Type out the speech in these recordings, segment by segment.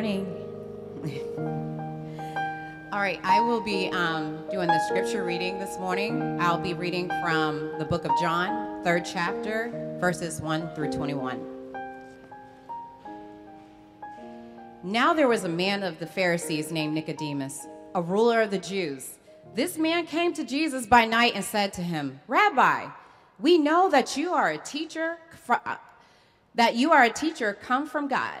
morning. All right, I will be um, doing the scripture reading this morning. I'll be reading from the book of John, third chapter, verses 1 through 21. Now there was a man of the Pharisees named Nicodemus, a ruler of the Jews. This man came to Jesus by night and said to him, Rabbi, we know that you are a teacher, that you are a teacher come from God.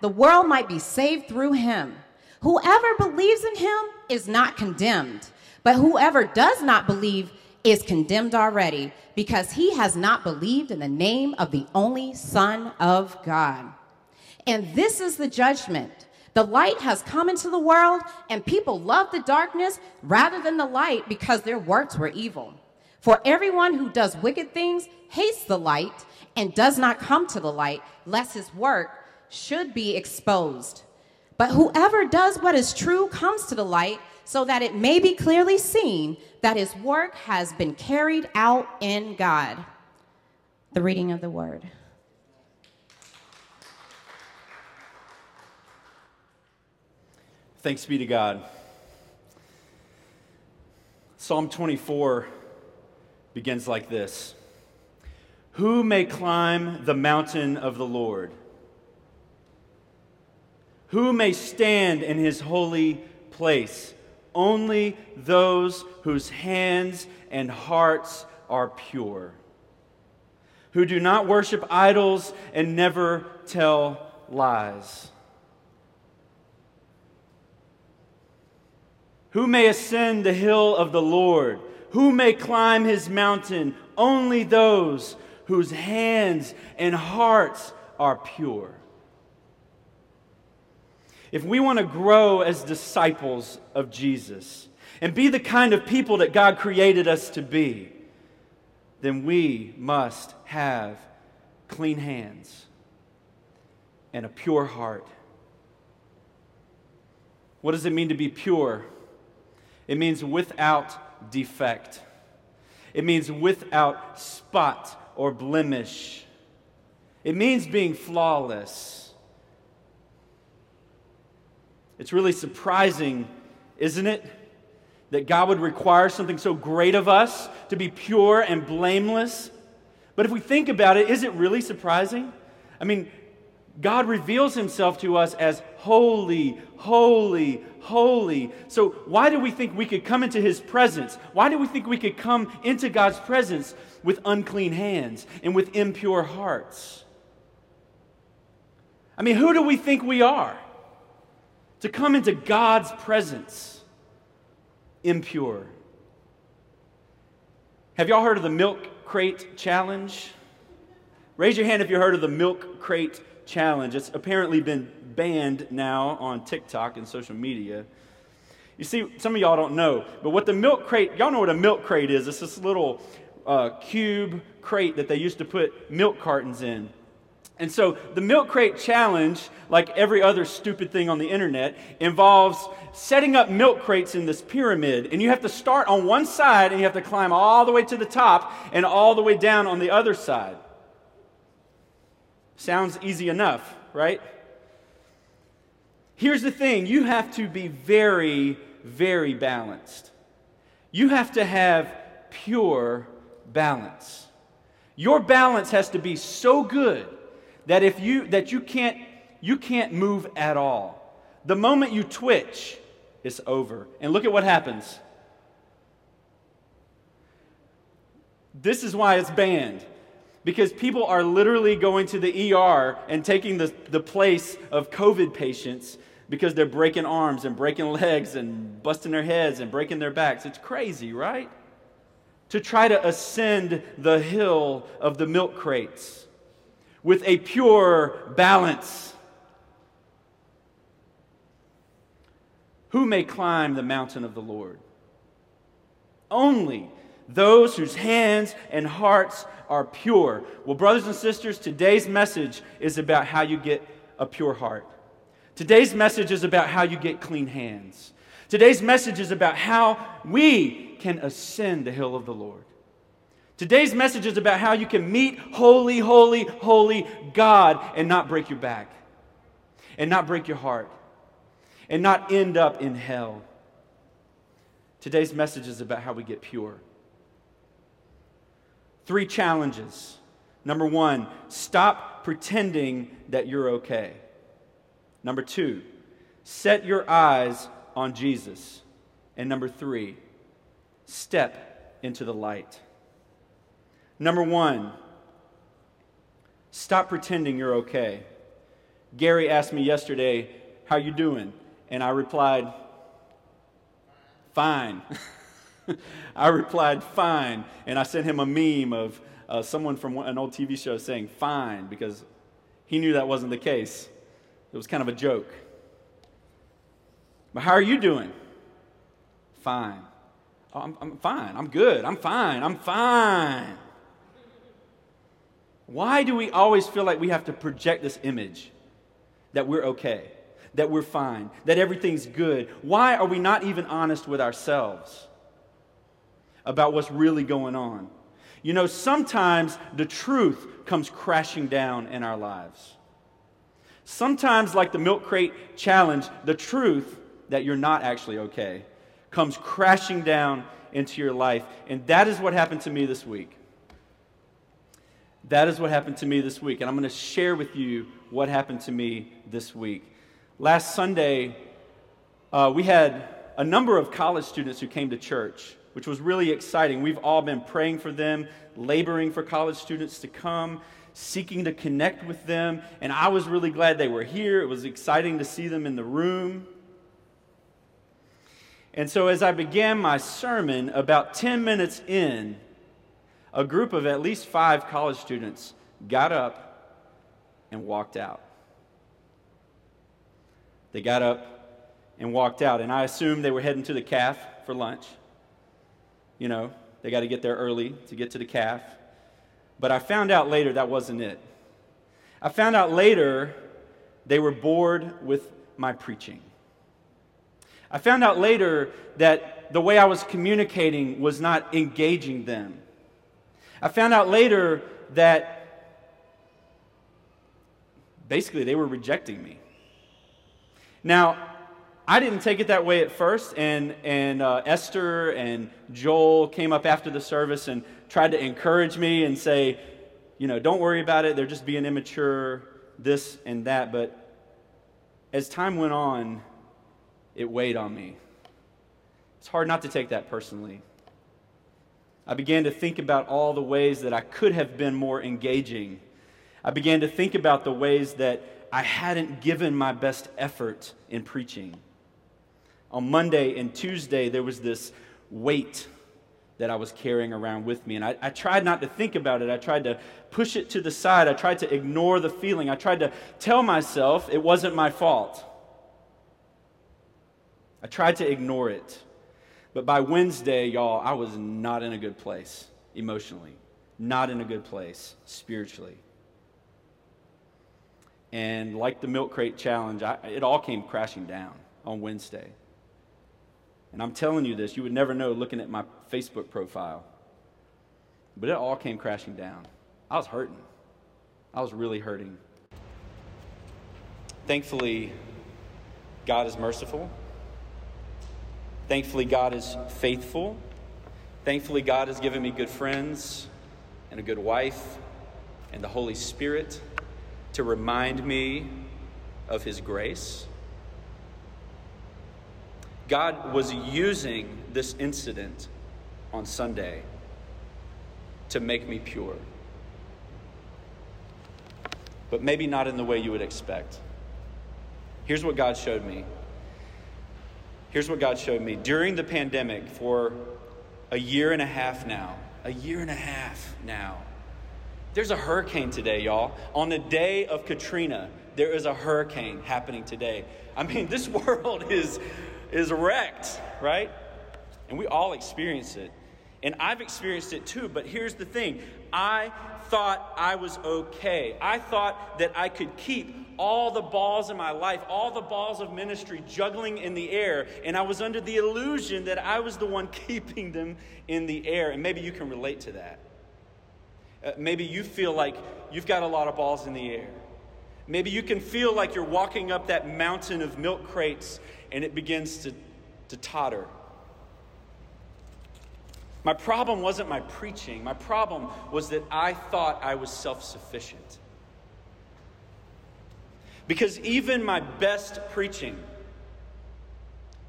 the world might be saved through him. Whoever believes in him is not condemned, but whoever does not believe is condemned already because he has not believed in the name of the only Son of God. And this is the judgment. The light has come into the world, and people love the darkness rather than the light because their works were evil. For everyone who does wicked things hates the light and does not come to the light, lest his work should be exposed. But whoever does what is true comes to the light so that it may be clearly seen that his work has been carried out in God. The reading of the word. Thanks be to God. Psalm 24 begins like this Who may climb the mountain of the Lord? Who may stand in his holy place? Only those whose hands and hearts are pure, who do not worship idols and never tell lies. Who may ascend the hill of the Lord? Who may climb his mountain? Only those whose hands and hearts are pure. If we want to grow as disciples of Jesus and be the kind of people that God created us to be, then we must have clean hands and a pure heart. What does it mean to be pure? It means without defect. It means without spot or blemish. It means being flawless. It's really surprising, isn't it? That God would require something so great of us to be pure and blameless. But if we think about it, is it really surprising? I mean, God reveals himself to us as holy, holy, holy. So, why do we think we could come into his presence? Why do we think we could come into God's presence with unclean hands and with impure hearts? I mean, who do we think we are? To come into God's presence impure. Have y'all heard of the milk crate challenge? Raise your hand if you heard of the milk crate challenge. It's apparently been banned now on TikTok and social media. You see, some of y'all don't know, but what the milk crate, y'all know what a milk crate is. It's this little uh, cube crate that they used to put milk cartons in. And so the milk crate challenge, like every other stupid thing on the internet, involves setting up milk crates in this pyramid. And you have to start on one side and you have to climb all the way to the top and all the way down on the other side. Sounds easy enough, right? Here's the thing you have to be very, very balanced. You have to have pure balance. Your balance has to be so good that if you that you can't you can't move at all. The moment you twitch, it's over. And look at what happens. This is why it's banned. Because people are literally going to the ER and taking the, the place of COVID patients because they're breaking arms and breaking legs and busting their heads and breaking their backs. It's crazy, right? To try to ascend the hill of the milk crates with a pure balance. Who may climb the mountain of the Lord? Only those whose hands and hearts are pure. Well, brothers and sisters, today's message is about how you get a pure heart. Today's message is about how you get clean hands. Today's message is about how we can ascend the hill of the Lord. Today's message is about how you can meet holy, holy, holy God and not break your back, and not break your heart, and not end up in hell. Today's message is about how we get pure. Three challenges. Number one, stop pretending that you're okay. Number two, set your eyes on Jesus. And number three, step into the light. Number one, stop pretending you're okay. Gary asked me yesterday, how you doing? And I replied, fine. I replied, fine. And I sent him a meme of uh, someone from an old TV show saying, fine, because he knew that wasn't the case. It was kind of a joke. But how are you doing? Fine. Oh, I'm, I'm fine. I'm good. I'm fine. I'm fine. Why do we always feel like we have to project this image that we're okay, that we're fine, that everything's good? Why are we not even honest with ourselves about what's really going on? You know, sometimes the truth comes crashing down in our lives. Sometimes, like the milk crate challenge, the truth that you're not actually okay comes crashing down into your life. And that is what happened to me this week. That is what happened to me this week. And I'm going to share with you what happened to me this week. Last Sunday, uh, we had a number of college students who came to church, which was really exciting. We've all been praying for them, laboring for college students to come, seeking to connect with them. And I was really glad they were here. It was exciting to see them in the room. And so, as I began my sermon, about 10 minutes in, a group of at least five college students got up and walked out. They got up and walked out, and I assumed they were heading to the caf for lunch. You know, they got to get there early to get to the caf. But I found out later that wasn't it. I found out later they were bored with my preaching. I found out later that the way I was communicating was not engaging them. I found out later that basically they were rejecting me. Now, I didn't take it that way at first, and, and uh, Esther and Joel came up after the service and tried to encourage me and say, you know, don't worry about it, they're just being immature, this and that. But as time went on, it weighed on me. It's hard not to take that personally. I began to think about all the ways that I could have been more engaging. I began to think about the ways that I hadn't given my best effort in preaching. On Monday and Tuesday, there was this weight that I was carrying around with me. And I, I, tried not to think about it. I tried to push it to the side. I tried to ignore the feeling. I tried to tell myself it wasn't my fault. I tried to ignore it. But by Wednesday, y'all, I was not in a good place emotionally, not in a good place spiritually. And like the milk crate challenge, I, it all came crashing down on Wednesday. And I'm telling you this, you would never know looking at my Facebook profile. But it all came crashing down. I was hurting. I was really hurting. Thankfully, God is merciful. Thankfully, God is faithful. Thankfully, God has given me good friends and a good wife and the Holy Spirit to remind me of His grace. God was using this incident on Sunday to make me pure. But maybe not in the way you would expect. Here's what God showed me. Here's what God showed me. During the pandemic, for a year and a half now, a year and a half now, there's a hurricane today, y'all. On the day of Katrina, there is a hurricane happening today. I mean, this world is is wrecked, right? And we all experience it. And I've experienced it too, but here's the thing I thought I was okay. I thought that I could keep all the balls in my life, all the balls of ministry juggling in the air, and I was under the illusion that I was the one keeping them in the air. And maybe you can relate to that. Uh, maybe you feel like you've got a lot of balls in the air. Maybe you can feel like you're walking up that mountain of milk crates and it begins to, to totter. My problem wasn't my preaching, my problem was that I thought I was self sufficient. Because even my best preaching,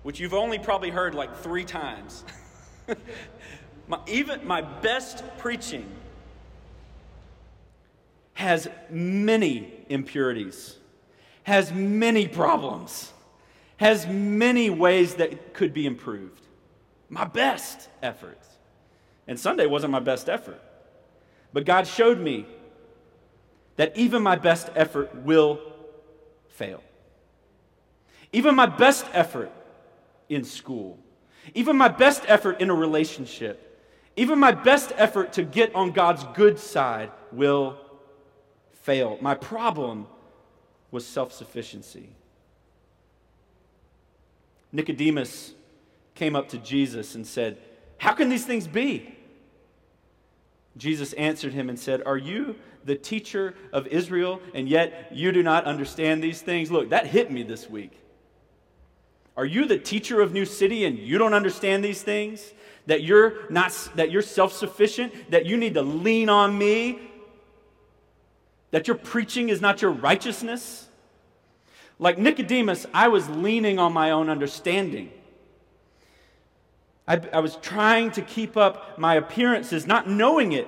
which you've only probably heard like three times, my, even my best preaching has many impurities, has many problems has many ways that could be improved. My best efforts. And Sunday wasn't my best effort. But God showed me that even my best effort will fail. Even my best effort in school, even my best effort in a relationship, even my best effort to get on God's good side will fail. My problem was self sufficiency. Nicodemus came up to Jesus and said, How can these things be? Jesus answered him and said, Are you the teacher of Israel, and yet you do not understand these things? Look, that hit me this week. Are you the teacher of New City and you don't understand these things? That you're not that you're self-sufficient, that you need to lean on me? That your preaching is not your righteousness? Like Nicodemus, I was leaning on my own understanding. I, I, was trying to keep up my appearances, not knowing it,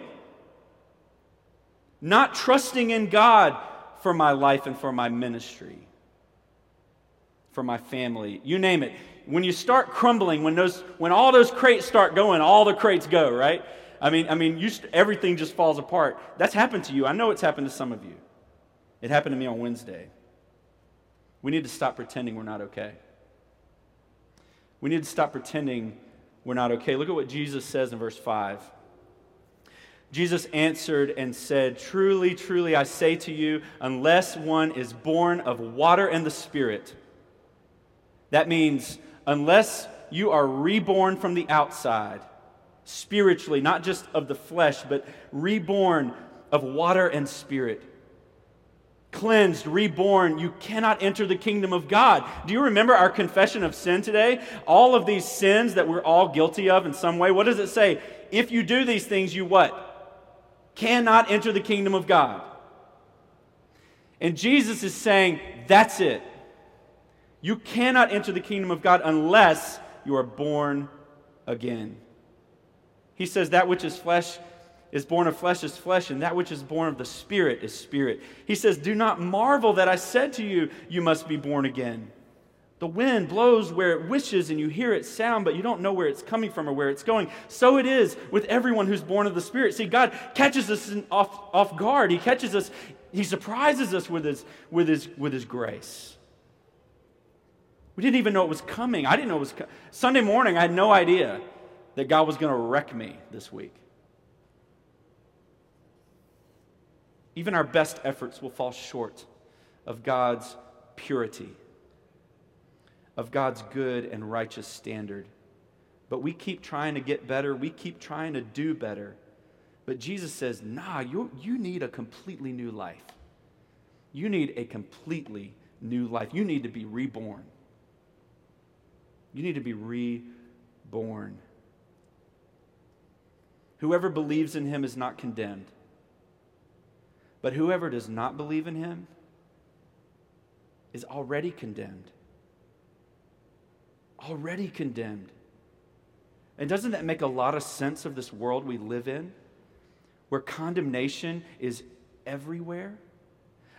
not trusting in God for my life and for my ministry, for my family, you name it. When you start crumbling, when, those, when all those crates start going, all the crates go, right? I mean, I mean you, everything just falls apart. That's happened to you. I know it's happened to some of you. It happened to me on Wednesday. We need to stop pretending we're not okay. We need to stop pretending we're not okay. Look at what Jesus says in verse 5. Jesus answered and said, Truly, truly, I say to you, unless one is born of water and the Spirit, that means unless you are reborn from the outside, spiritually, not just of the flesh, but reborn of water and spirit, cleansed, reborn, you cannot enter the kingdom of God. Do you remember our confession of sin today? All of these sins that we're all guilty of in some way. What does it say? If you do these things, you what? Cannot enter the kingdom of God. And Jesus is saying, that's it. You cannot enter the kingdom of God unless you are born again. He says, that which is flesh is born of flesh is flesh, and that which is born of the Spirit is spirit. He says, Do not marvel that I said to you, You must be born again. The wind blows where it wishes, and you hear its sound, but you don't know where it's coming from or where it's going. So it is with everyone who's born of the Spirit. See, God catches us off, off guard. He catches us, He surprises us with his, with, his, with his grace. We didn't even know it was coming. I didn't know it was. Sunday morning, I had no idea that God was going to wreck me this week. Even our best efforts will fall short of God's purity of God's good and righteous standard. But we keep trying to get better, we keep trying to do better. But Jesus says, nah, you, you need a completely new life. You need a completely new life. You need to be reborn. You need to be reborn. Whoever believes in him is not condemned. But whoever does not believe in him is already condemned already condemned. And doesn't that make a lot of sense of this world we live in, where condemnation is everywhere?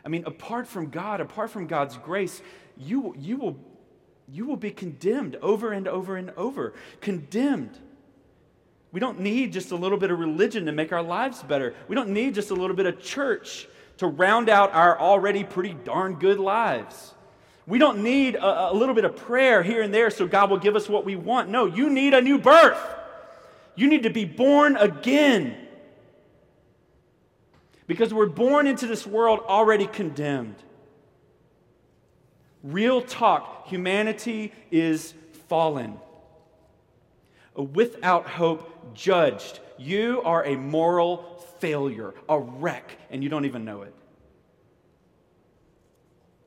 I mean, apart from God, apart from God's grace, you, you, will, you will be condemned over and over and over. Condemned. We don't need just a little bit of religion to make our lives better. We don't need just a little bit of church to round out our already pretty darn good lives. We don't need a, a, little bit of prayer here and there so God will give us what we want. No, you need a new birth. You need to be born again. Because we're born into this world already condemned. Real talk humanity is fallen, without hope, judged. You are a moral failure, a wreck, and you don't even know it.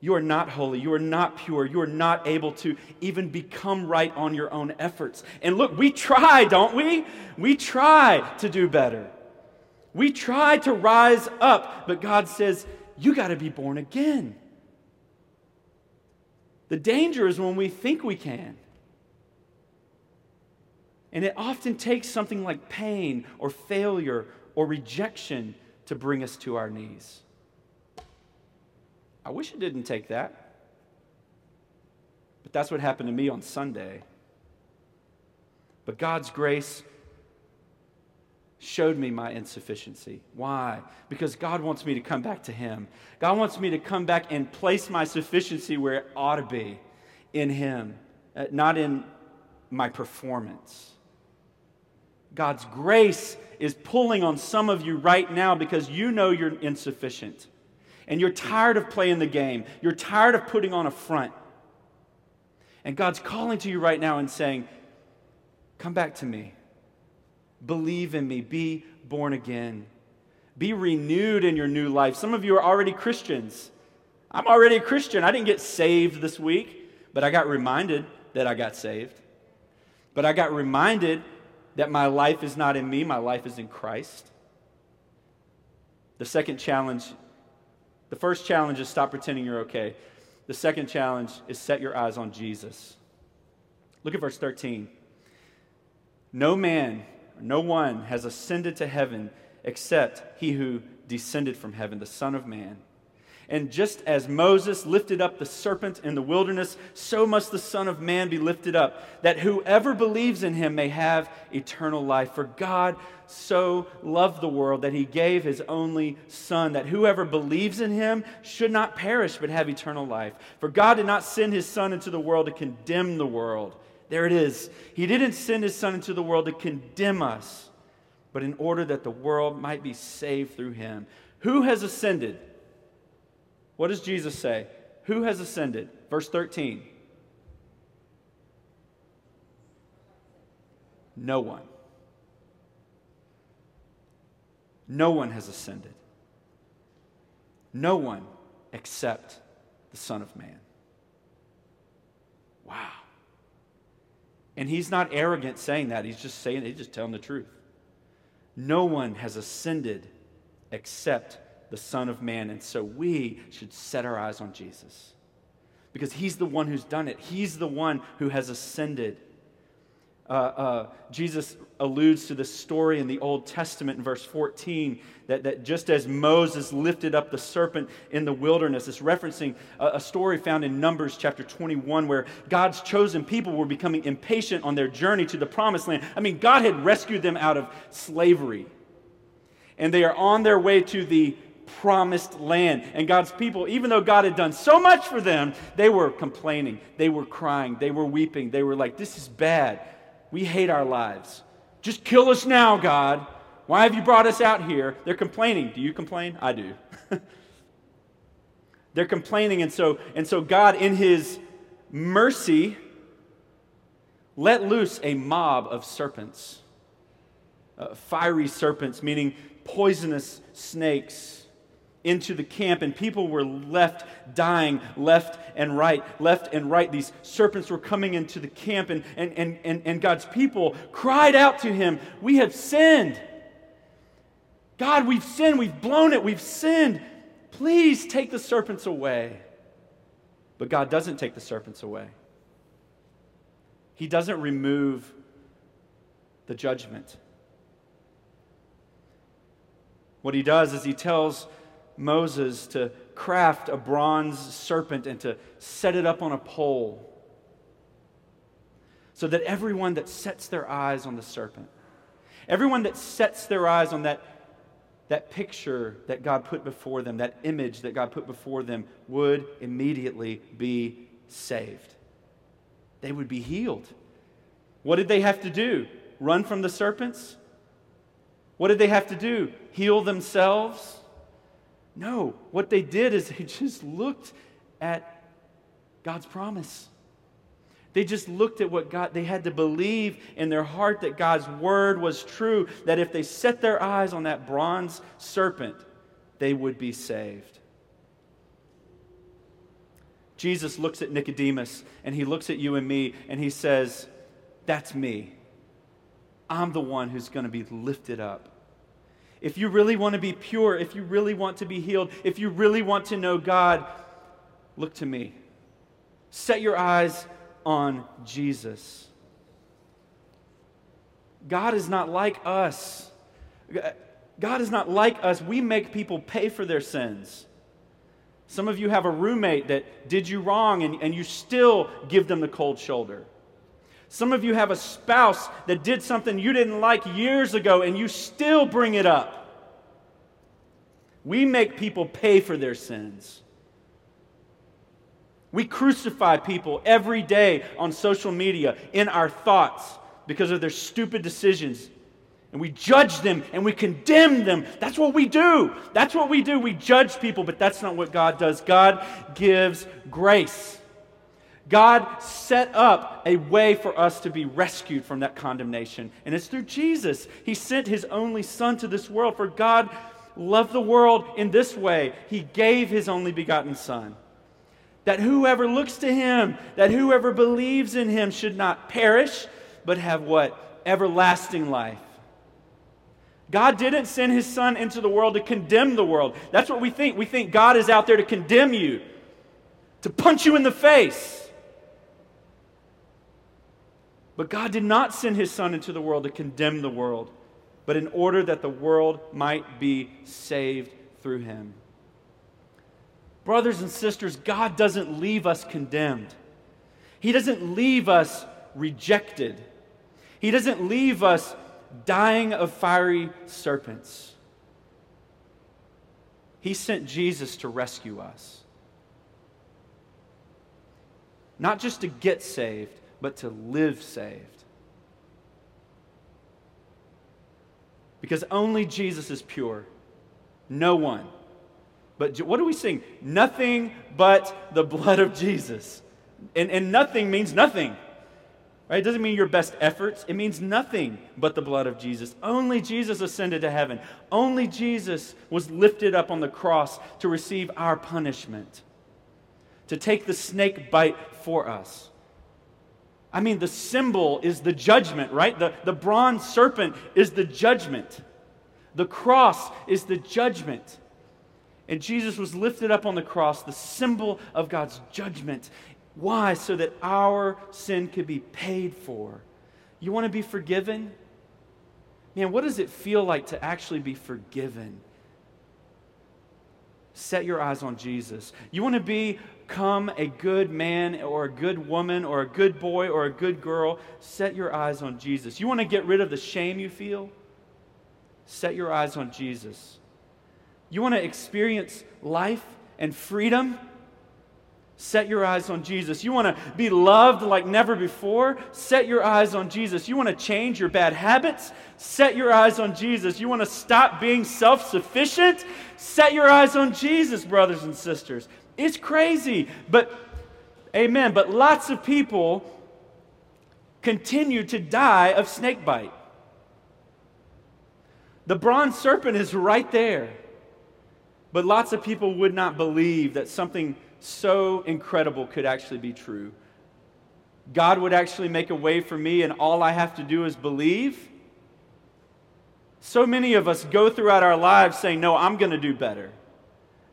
You are not holy. You are not pure. You are not able to even become right on your own efforts. And look, we try, don't we? We try to do better. We try to rise up, but God says, you got to be born again. The danger is when we think we can. And it often takes something like pain or failure or rejection to bring us to our knees. I wish it didn't take that. But that's what happened to me on Sunday. But God's grace showed me my insufficiency. Why? Because God wants me to come back to Him. God wants me to come back and place my sufficiency where it ought to be in Him, uh, not in my performance. God's grace is pulling on some of you right now because you know you're insufficient and you're tired of playing the game, you're tired of putting on a front. And God's calling to you right now and saying, Come back to me. Believe in me. Be born again. Be renewed in your new life. Some of you are already Christians. I'm already a Christian. I didn't get saved this week, but I got reminded that I got saved. But I got reminded that my life is not in me, my life is in Christ. The second challenge the first challenge is stop pretending you're okay. The second challenge is set your eyes on Jesus. Look at verse 13. No man, no one has ascended to heaven except he who descended from heaven, the Son of Man. And just as Moses lifted up the serpent in the wilderness, so must the Son of Man be lifted up, that whoever believes in him may have eternal life. For God so loved the world that he gave his only Son, that whoever believes in him should not perish but have eternal life. For God did not send his Son into the world to condemn the world. There it is. He didn't send his Son into the world to condemn us, but in order that the world might be saved through him. Who has ascended? What does Jesus say? Who has ascended? Verse 13. No one. No one has ascended. No one except the Son of Man. Wow. And he's not arrogant saying that. He's just saying, he's just telling the truth. No one has ascended except the Son of Man. And so we should set our eyes on Jesus because he's the one who's done it, he's the one who has ascended. uh, uh, Jesus alludes to this story in the Old Testament in verse 14 that, that just as Moses lifted up the serpent in the wilderness, it's referencing a, a story found in Numbers chapter 21 where God's chosen people were becoming impatient on their journey to the promised land. I mean, God had rescued them out of slavery. And they are on their way to the promised land. And God's people, even though God had done so much for them, they were complaining, they were crying, they were weeping, they were like, This is bad. We hate our lives. Just kill us now, God. Why have you brought us out here? They're complaining. Do you complain? I do. They're complaining, and so, and so God, in his mercy, let loose a mob of serpents. Uh, fiery serpents, meaning poisonous snakes into the camp, and people were left dying left and right, left and right. These serpents were coming into the camp, and, and, and, and, and God's people cried out to him, We have sinned. God, we've sinned. We've blown it. We've sinned. Please take the serpents away. But God doesn't take the serpents away, He doesn't remove the judgment. What He does is He tells Moses to craft a bronze serpent and to set it up on a pole so that everyone that sets their eyes on the serpent, everyone that sets their eyes on that, that picture that God put before them, that image that God put before them, would immediately be saved. They would be healed. What did they have to do? Run from the serpents? What did they have to do? Heal themselves? No, what they did is they just looked at God's promise. They just looked at what God, they had to believe in their heart that God's word was true, that if they set their eyes on that bronze serpent, they would be saved. Jesus looks at Nicodemus and he looks at you and me and he says, That's me. I'm the one who's going to be lifted up. If you really want to be pure, if you really want to be healed, if you really want to know God, look to me. Set your eyes on Jesus. God is not like us. God is not like us. We make people pay for their sins. Some of you have a roommate that did you wrong and, and you still give them the cold shoulder. Some of you have a spouse that did something you didn't like years ago and you still bring it up. We make people pay for their sins. We crucify people every day on social media in our thoughts because of their stupid decisions. And we judge them and we condemn them. That's what we do. That's what we do. We judge people, but that's not what God does. God gives grace. God set up a way for us to be rescued from that condemnation, and it's through Jesus. He sent His only Son to this world, for God loved the world in this way He gave His only begotten Son. That whoever looks to Him, that whoever believes in Him should not perish, but have what? Everlasting life. God didn't send His Son into the world to condemn the world. That's what we think. We think God is out there to condemn you, to punch you in the face. But God did not send his Son into the world to condemn the world, but in order that the world might be saved through him. Brothers and sisters, God doesn't leave us condemned. He doesn't leave us rejected. He doesn't leave us dying of fiery serpents. He sent Jesus to rescue us. Not just to get saved, but to live saved. Because only Jesus is pure. No one. But what do we sing? Nothing but the blood of Jesus. And, and nothing means nothing. Right? It doesn't mean your best efforts. It means nothing but the blood of Jesus. Only Jesus ascended to heaven. Only Jesus was lifted up on the cross to receive our punishment, to take the snake bite for us. I mean, the symbol is the judgment, right? The, the bronze serpent is the judgment. The cross is the judgment. And Jesus was lifted up on the cross, the symbol of God's judgment. Why? So that our sin could be paid for. You want to be forgiven? Man, what does it feel like to actually be forgiven? Set your eyes on Jesus. You want to become a good man or a good woman or a good boy or a good girl? Set your eyes on Jesus. You want to get rid of the shame you feel? Set your eyes on Jesus. You want to experience life and freedom? Set your eyes on Jesus. You want to be loved like never before? Set your eyes on Jesus. You want to change your bad habits? Set your eyes on Jesus. You want to stop being self sufficient? Set your eyes on Jesus, brothers and sisters. It's crazy, but amen. But lots of people continue to die of snakebite. The bronze serpent is right there. But lots of people would not believe that something so incredible could actually be true. God would actually make a way for me, and all I have to do is believe. So many of us go throughout our lives saying, No, I'm going to do better.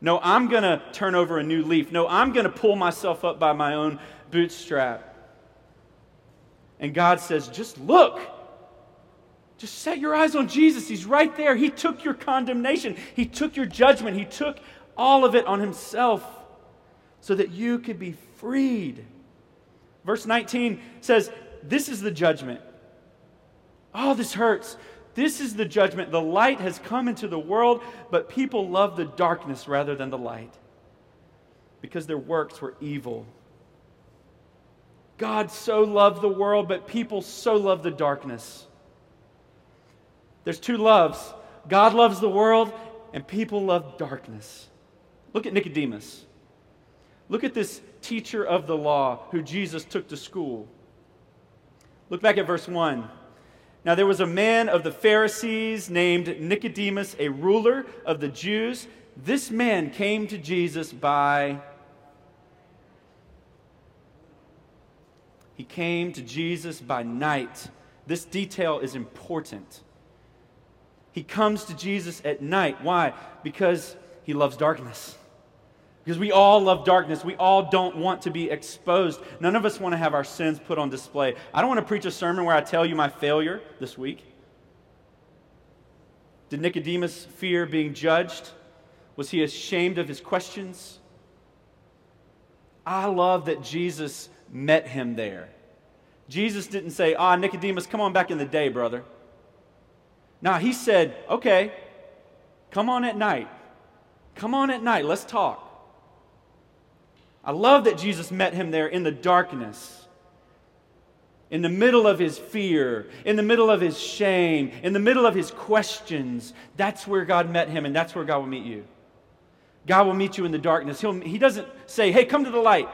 No, I'm going to turn over a new leaf. No, I'm going to pull myself up by my own bootstrap. And God says, Just look. Just set your eyes on Jesus. He's right there. He took your condemnation, He took your judgment, He took all of it on Himself so that you could be freed. Verse 19 says, This is the judgment. Oh, this hurts. This is the judgment. The light has come into the world, but people love the darkness rather than the light because their works were evil. God so loved the world, but people so love the darkness. There's two loves God loves the world, and people love darkness. Look at Nicodemus. Look at this teacher of the law who Jesus took to school. Look back at verse 1. Now there was a man of the Pharisees named Nicodemus, a ruler of the Jews. This man came to Jesus by. He came to Jesus by night. This detail is important. He comes to Jesus at night. Why? Because he loves darkness. Because we all love darkness. We all don't want to be exposed. None of us want to have our sins put on display. I don't want to preach a sermon where I tell you my failure this week. Did Nicodemus fear being judged? Was he ashamed of his questions? I love that Jesus met him there. Jesus didn't say, Ah, Nicodemus, come on back in the day, brother. Now, he said, Okay, come on at night. Come on at night. Let's talk. I love that Jesus met him there in the darkness, in the middle of his fear, in the middle of his shame, in the middle of his questions. That's where God met him, and that's where God will meet you. God will meet you in the darkness. He'll, he doesn't say, hey, come to the light.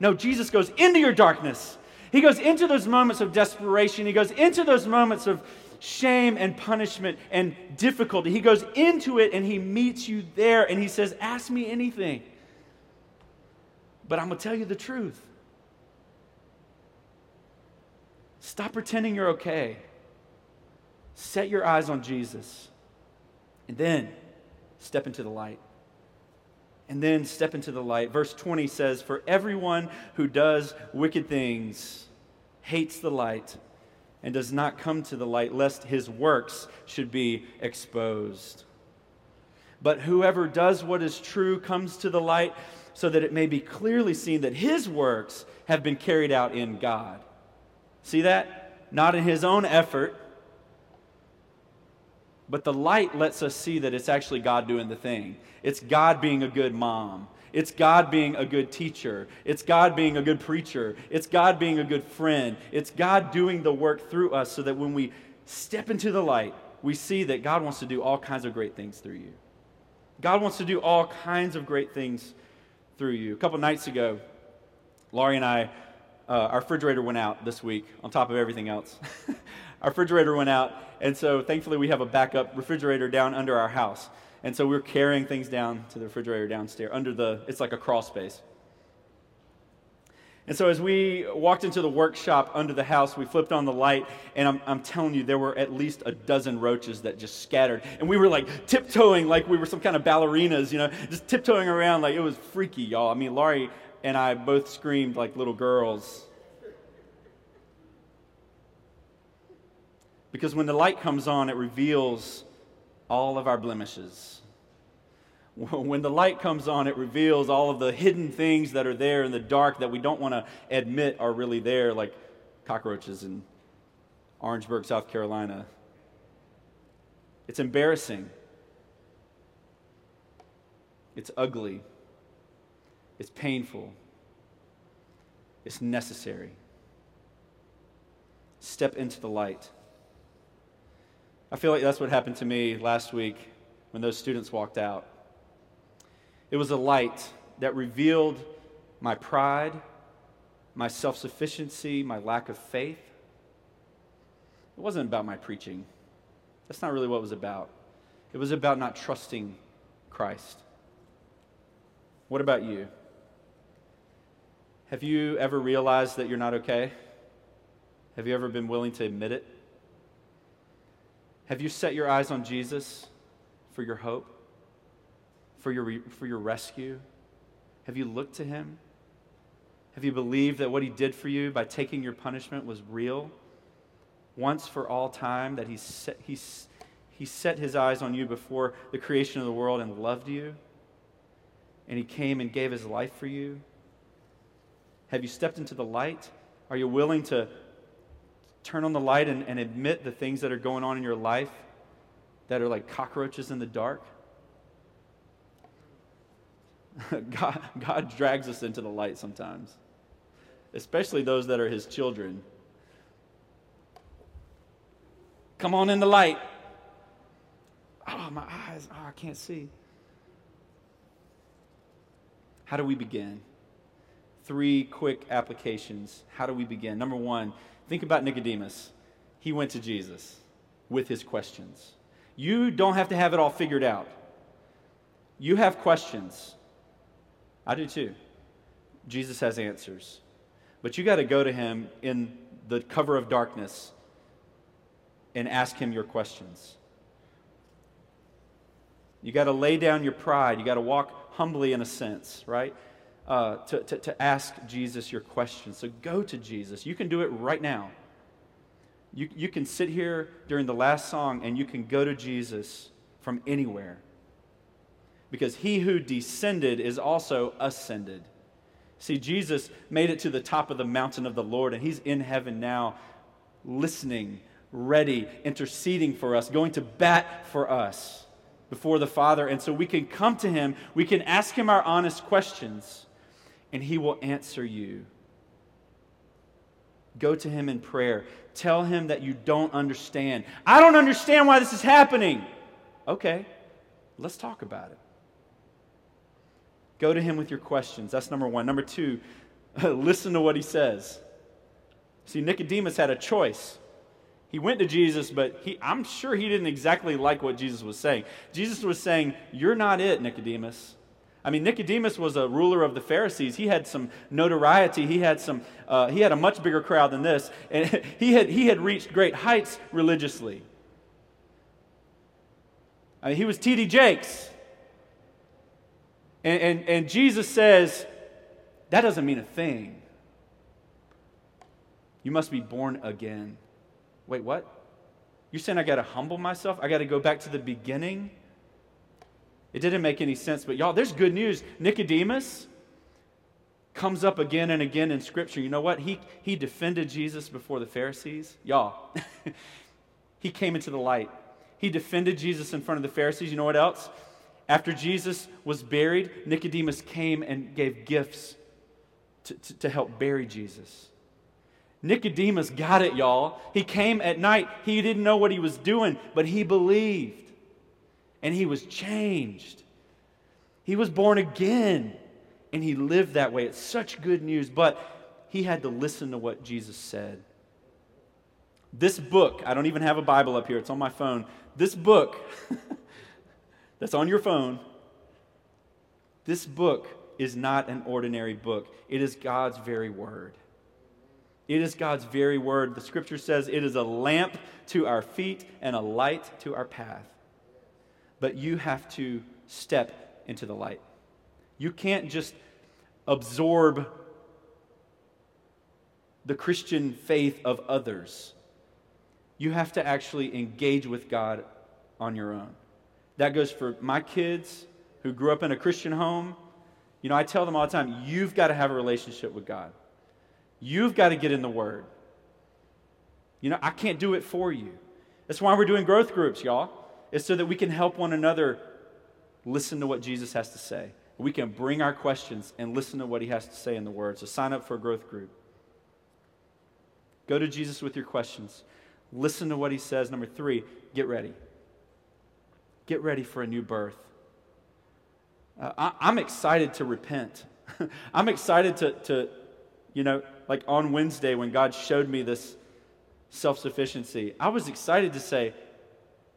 No, Jesus goes into your darkness. He goes into those moments of desperation. He goes into those moments of shame and punishment and difficulty. He goes into it and he meets you there and he says, Ask me anything. But I'm going to tell you the truth. Stop pretending you're okay. Set your eyes on Jesus. And then step into the light. And then step into the light. Verse 20 says, For everyone who does wicked things hates the light and does not come to the light, lest his works should be exposed. But whoever does what is true comes to the light so that it may be clearly seen that his works have been carried out in God. See that? Not in his own effort, but the light lets us see that it's actually God doing the thing. It's God being a good mom. It's God being a good teacher. It's God being a good preacher. It's God being a good friend. It's God doing the work through us so that when we step into the light, we see that God wants to do all kinds of great things through you. God wants to do all kinds of great things through you. A couple nights ago, Laurie and I, uh, our refrigerator went out this week on top of everything else. our refrigerator went out, and so thankfully we have a backup refrigerator down under our house. And so we we're carrying things down to the refrigerator downstairs under the, it's like a crawl space. And so as we walked into the workshop under the house, we flipped on the light, and I'm, I'm, telling you, there were at least a dozen roaches that just scattered. And we were like tiptoeing like we were some kind of ballerinas, you know, just tiptoeing around like it was freaky, y'all. I mean, Laurie and I both screamed like little girls. Because when the light comes on, it reveals all of our blemishes. When the light comes on, it reveals all of the hidden things that are there in the dark that we don't want to admit are really there, like cockroaches in Orangeburg, South Carolina. It's embarrassing. It's ugly. It's painful. It's necessary. Step into the light. I feel like that's what happened to me last week when those students walked out. It was a light that revealed my pride, my self sufficiency, my lack of faith. It wasn't about my preaching. That's not really what it was about. It was about not trusting Christ. What about you? Have you ever realized that you're not okay? Have you ever been willing to admit it? Have you set your eyes on Jesus for your hope, for your, for your rescue? Have you looked to him? Have you believed that what he did for you by taking your punishment was real? Once for all time, that he set, he, he set his eyes on you before the creation of the world and loved you? And he came and gave his life for you? Have you stepped into the light? Are you willing to turn on the light and, and admit the things that are going on in your life that are like cockroaches in the dark? God, God drags us into the light sometimes, especially those that are his children. Come on in the light. Oh, my eyes. Oh, I can't see. How do we begin? Three quick applications. How do we begin? Number one, think about Nicodemus. He went to Jesus with his questions. You don't have to have it all figured out. You have questions. I do too. Jesus has answers. But you got to go to him in the cover of darkness and ask him your questions. You got to lay down your pride. You got to walk humbly in a sense, right? Uh, to, to, to ask Jesus your questions. So go to Jesus. You can do it right now. You, you can sit here during the last song and you can go to Jesus from anywhere. Because he who descended is also ascended. See, Jesus made it to the top of the mountain of the Lord, and he's in heaven now, listening, ready, interceding for us, going to bat for us before the Father. And so we can come to him, we can ask him our honest questions, and he will answer you. Go to him in prayer. Tell him that you don't understand. I don't understand why this is happening. Okay, let's talk about it. Go to him with your questions. That's number one. Number two, listen to what he says. See, Nicodemus had a choice. He went to Jesus, but he, I'm sure he didn't exactly like what Jesus was saying. Jesus was saying, You're not it, Nicodemus. I mean, Nicodemus was a ruler of the Pharisees. He had some notoriety. He had some. Uh, he had a much bigger crowd than this, and he had he had reached great heights religiously. I mean, he was T.D. Jakes, and, and and Jesus says that doesn't mean a thing. You must be born again. Wait, what? You're saying I got to humble myself? I got to go back to the beginning? It didn't make any sense, but y'all, there's good news. Nicodemus comes up again and again in Scripture. You know what? He, he defended Jesus before the Pharisees. Y'all, he came into the light. He defended Jesus in front of the Pharisees. You know what else? After Jesus was buried, Nicodemus came and gave gifts to, to, to help bury Jesus. Nicodemus got it, y'all. He came at night. He didn't know what he was doing, but he believed. And he was changed. He was born again. And he lived that way. It's such good news. But he had to listen to what Jesus said. This book, I don't even have a Bible up here, it's on my phone. This book that's on your phone, this book is not an ordinary book, it is God's very word. It is God's very word. The scripture says it is a lamp to our feet and a light to our path. But you have to step into the light. You can't just absorb the Christian faith of others. you have to actually engage with God on your own. That goes for my kids who grew up in a Christian home. You know, I tell them all the time, you've got to have a relationship with God. You've got to get in the Word. You know, I can't do it for you. That's why we're doing growth groups, y'all. It's so that we can help one another listen to what Jesus has to say. We can bring our questions and listen to what he has to say in the Word. So sign up for a growth group. Go to Jesus with your questions. Listen to what he says. Number three, get ready. Get ready for a new birth. Uh, I, am excited to repent. I'm excited to, to, you know, like on Wednesday when God showed me this self sufficiency, I was excited to say,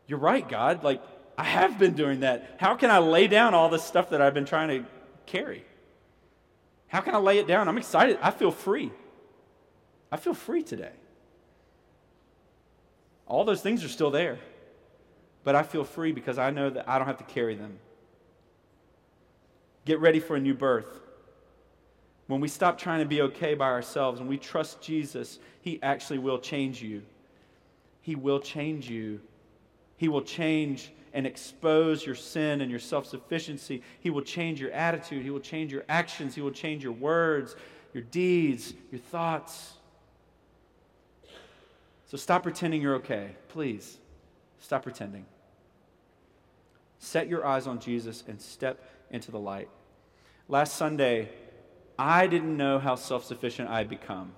You're right, God. Like, I have been doing that. How can I lay down all this stuff that I've been trying to carry? How can I lay it down? I'm excited. I feel free. I feel free today. All those things are still there, but I feel free because I know that I don't have to carry them. Get ready for a new birth. When we stop trying to be okay by ourselves and we trust Jesus, He actually will change you. He will change you. He will change and expose your sin and your self sufficiency. He will change your attitude. He will change your actions. He will change your words, your deeds, your thoughts. So stop pretending you're okay. Please, stop pretending. Set your eyes on Jesus and step into the light. Last Sunday, I didn't know how self sufficient I had become,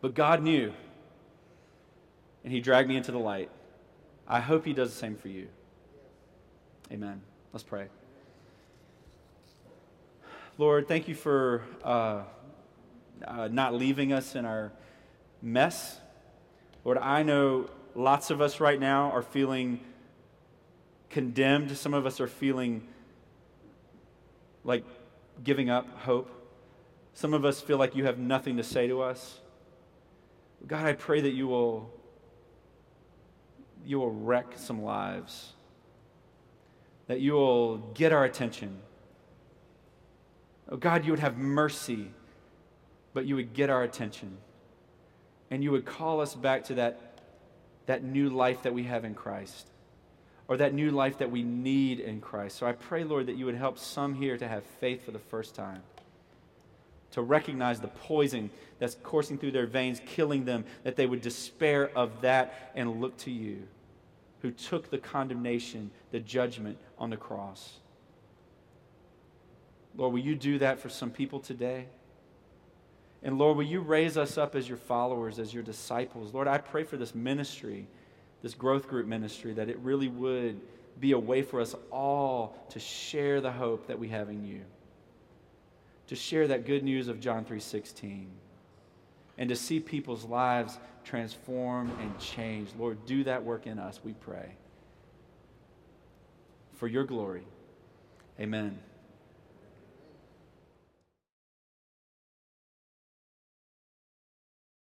but God knew. And He dragged me into the light. I hope He does the same for you. Amen. Let's pray. Lord, thank you for uh, uh, not leaving us in our mess. Lord, I know lots of us right now are feeling condemned. Some of us are feeling like giving up hope. Some of us feel like you have nothing to say to us. God, I pray that you will you will wreck some lives. That you will get our attention. Oh God, you would have mercy, but you would get our attention. And you would call us back to that, that new life that we have in Christ or that new life that we need in Christ. So I pray, Lord, that you would help some here to have faith for the first time to recognize the poison that's coursing through their veins, killing them, that they would despair of that and look to you, who took the condemnation, the judgment on the cross. Lord, will you do that for some people today? And Lord, will you raise us up as your followers, as your disciples? Lord, I pray for this ministry, this growth group ministry, that it really would be a way for us all to share the hope that we have in you to share that good news of John 3:16 and to see people's lives transformed and changed. Lord, do that work in us, we pray. For your glory. Amen.